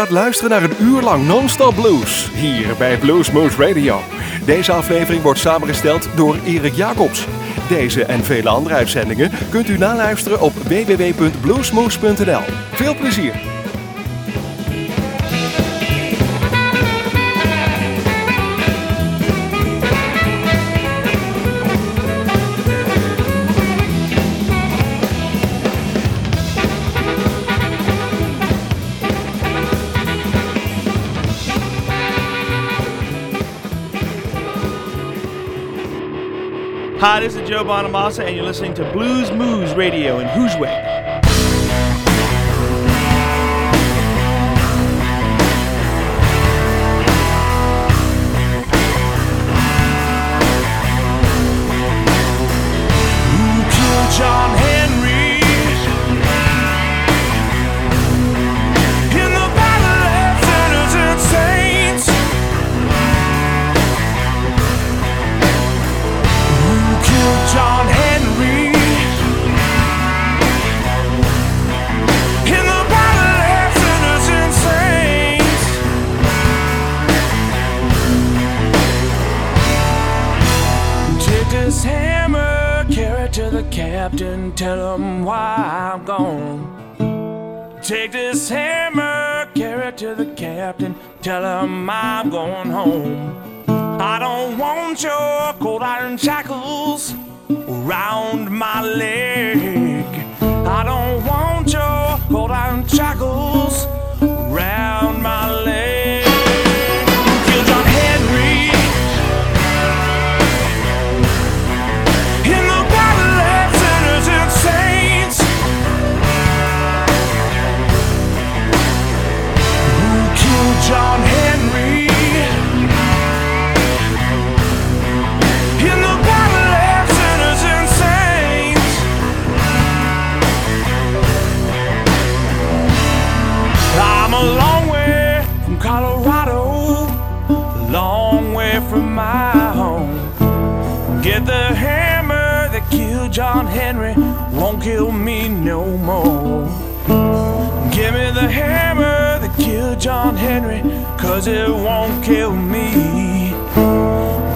gaat luisteren naar een uur lang non-stop blues hier bij Bluesmoose Radio. Deze aflevering wordt samengesteld door Erik Jacobs. Deze en vele andere uitzendingen kunt u naluisteren op www.bluesmoose.nl. Veel plezier! Hi, this is Joe Bonamassa, and you're listening to Blues Moose Radio in Groesbeek. I'm going home. I don't want your cold iron shackles around my leg. I don't want your cold iron shackles around my leg. John Henry. In the battle of sinners and saints Who killed John cause it won't kill me.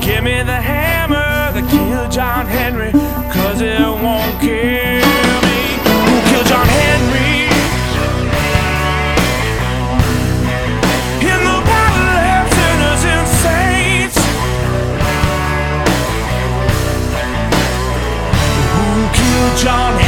Give me the hammer that killed John Henry, cause it won't kill me. Who killed John Henry? In the battle of sinners and saints. Who killed John Henry?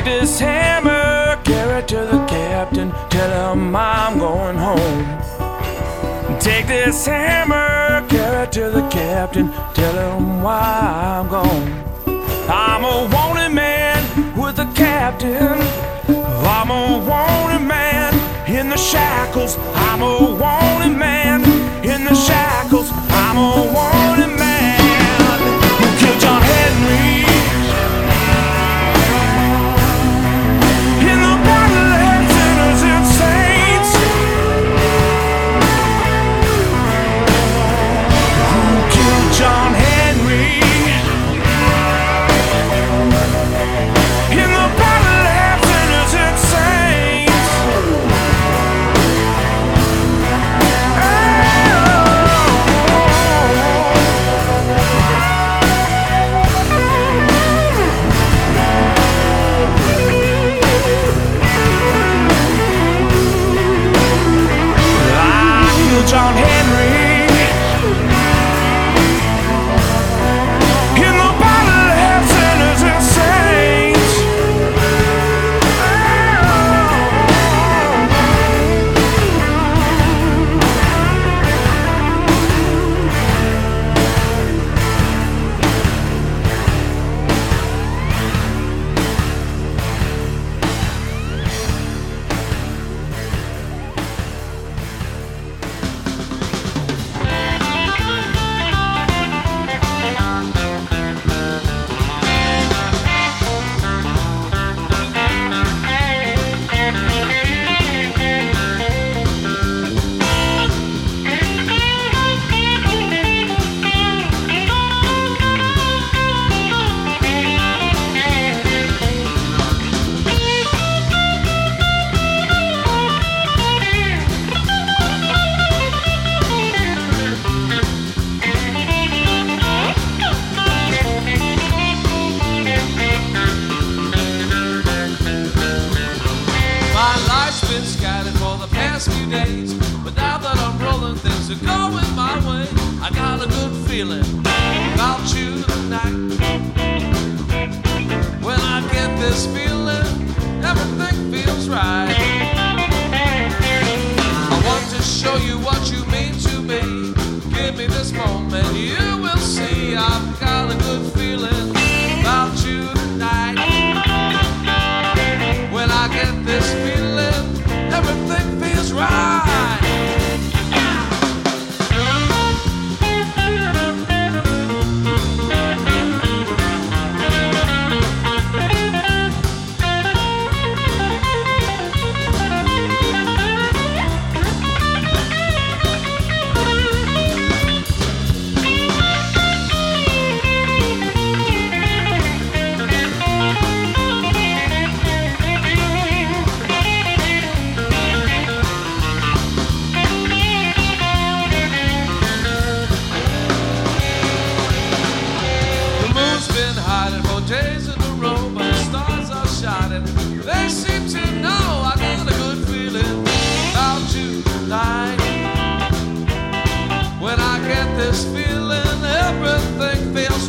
take this hammer, carry it to the captain, tell him I'm going home. Take this hammer, carry it to the captain, tell him why I'm gone. I'm a wanted man with a captain. I'm a wanted man in the shackles. I'm a wanted man in the shackles. I'm a wanted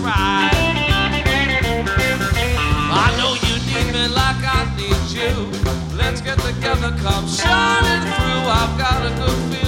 I know you need me like I need you. Let's get together, come shining through. I've got a good feeling.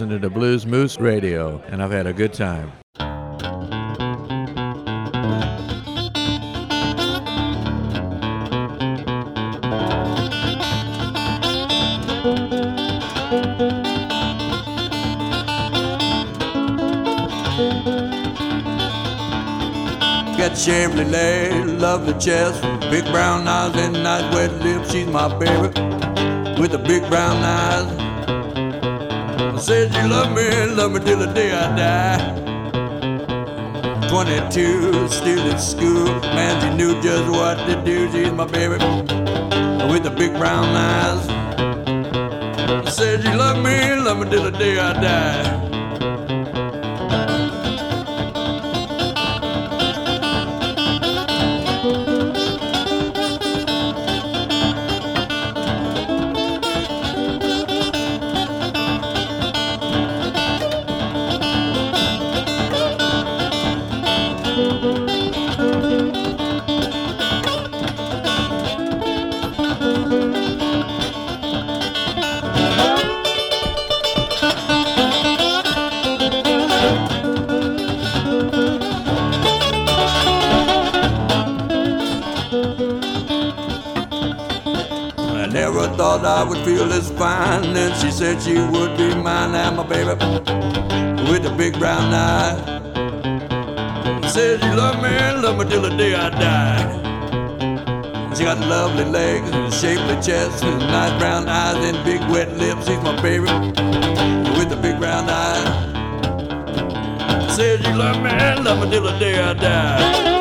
Listening to Blues Moose Radio, and I've had a good time. Got Chevrolet, lovely chest, big brown eyes and nice wet lips. She's my baby with the big brown eyes. Said you love me, love me till the day I die. 22, still in school. Man, she knew just what to do. She's my baby with the big brown eyes. Said you love me, love me till the day I die. I would feel this fine. Then she said she would be mine. Now my baby with the big brown eye. Said she love me, love me till the day I die. She got lovely legs and shapely chest and nice brown eyes and big wet lips. She's my baby with the big brown eye. Said she love me, love me till the day I die.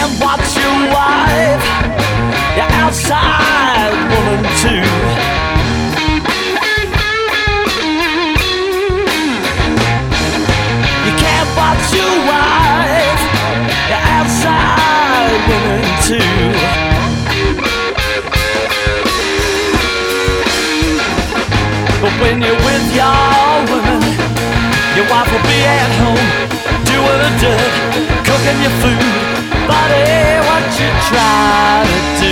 and watch your wife, You're outside woman too. You can't watch your wife, You're outside woman too. But when you're with your woman, your wife will be at home doing the dirt, cooking your food. Buddy, what you try to do?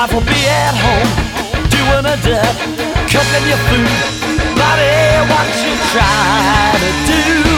wife will be at home doing her dirt, cooking your food. Buddy, what you trying to do?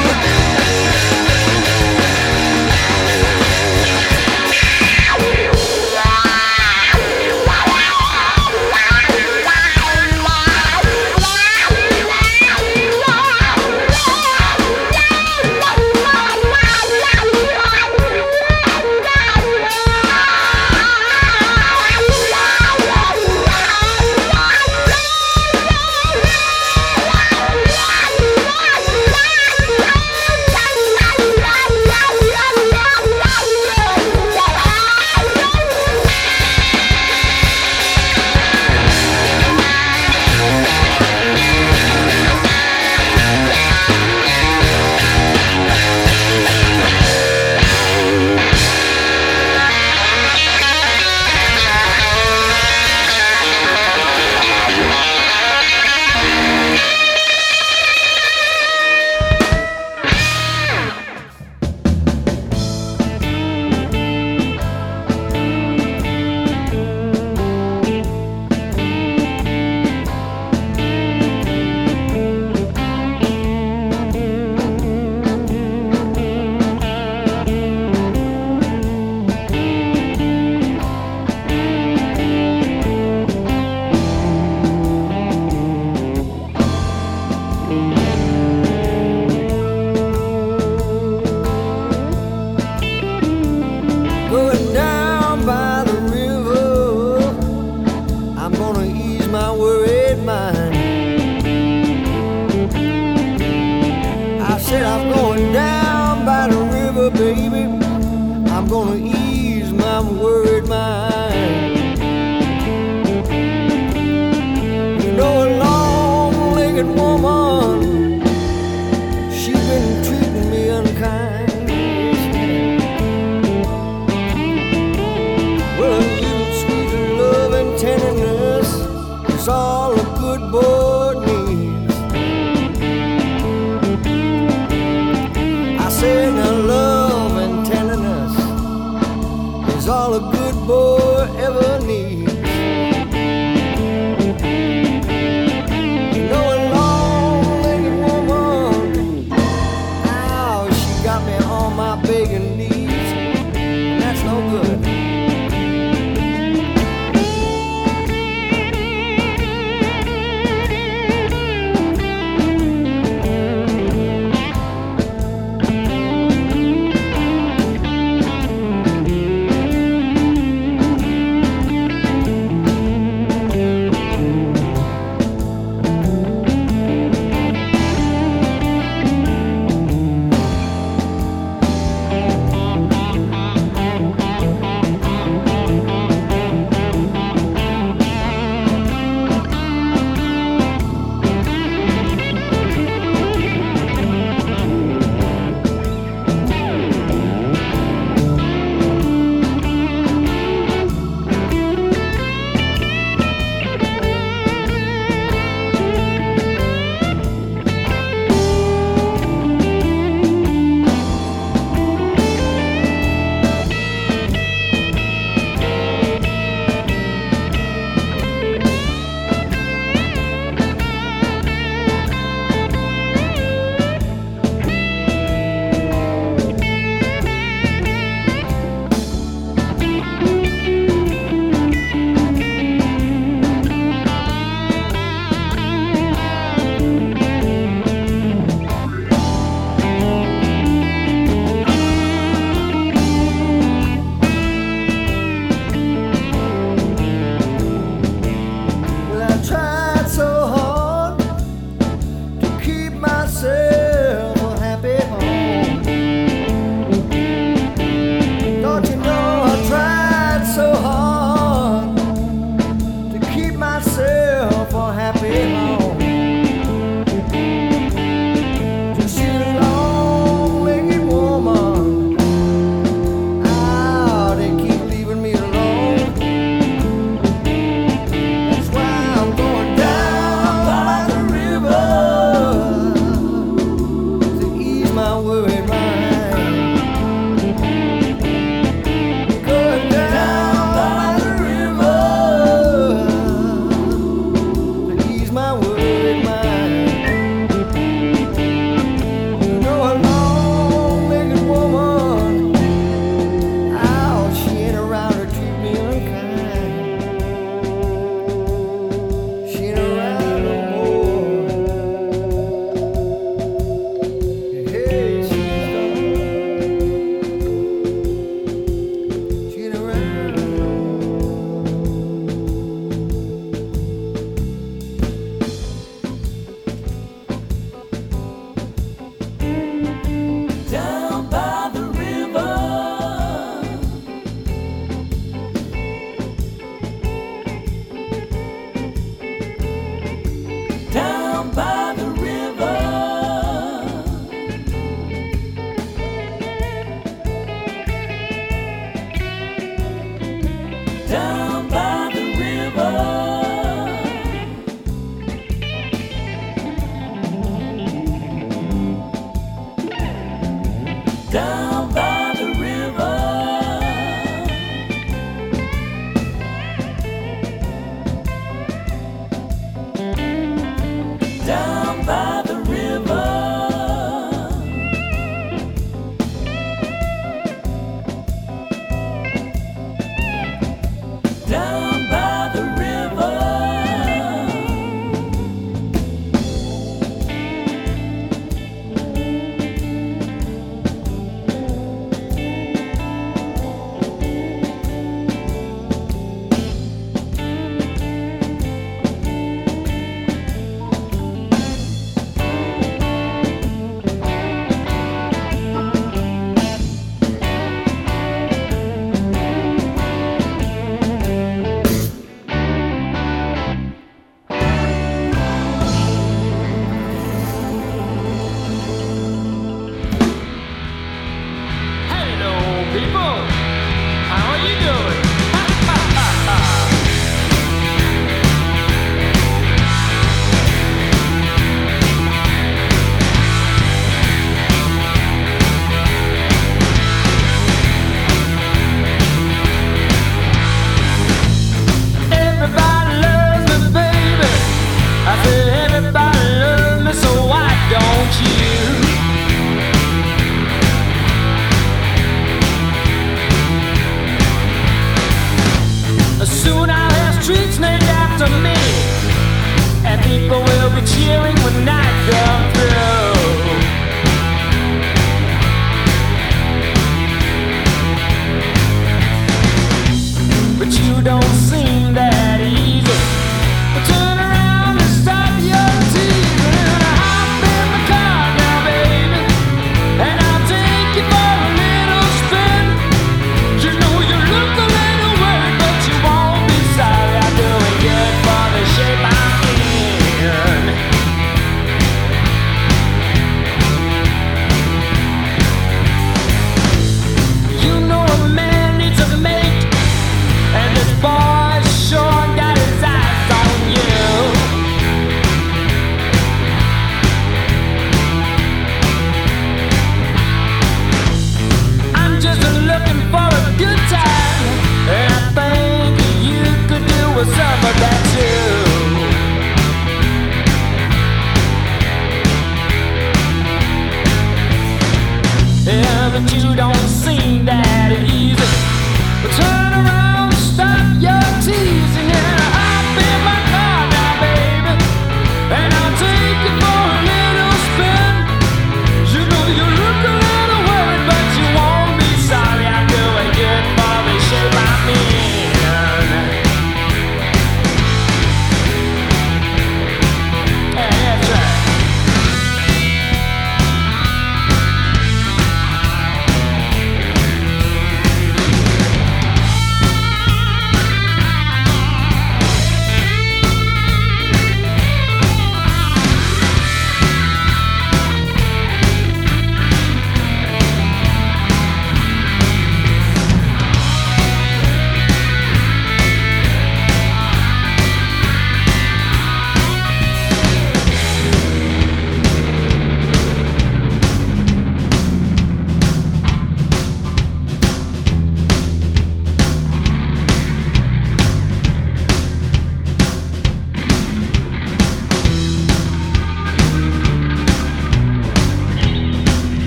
woman.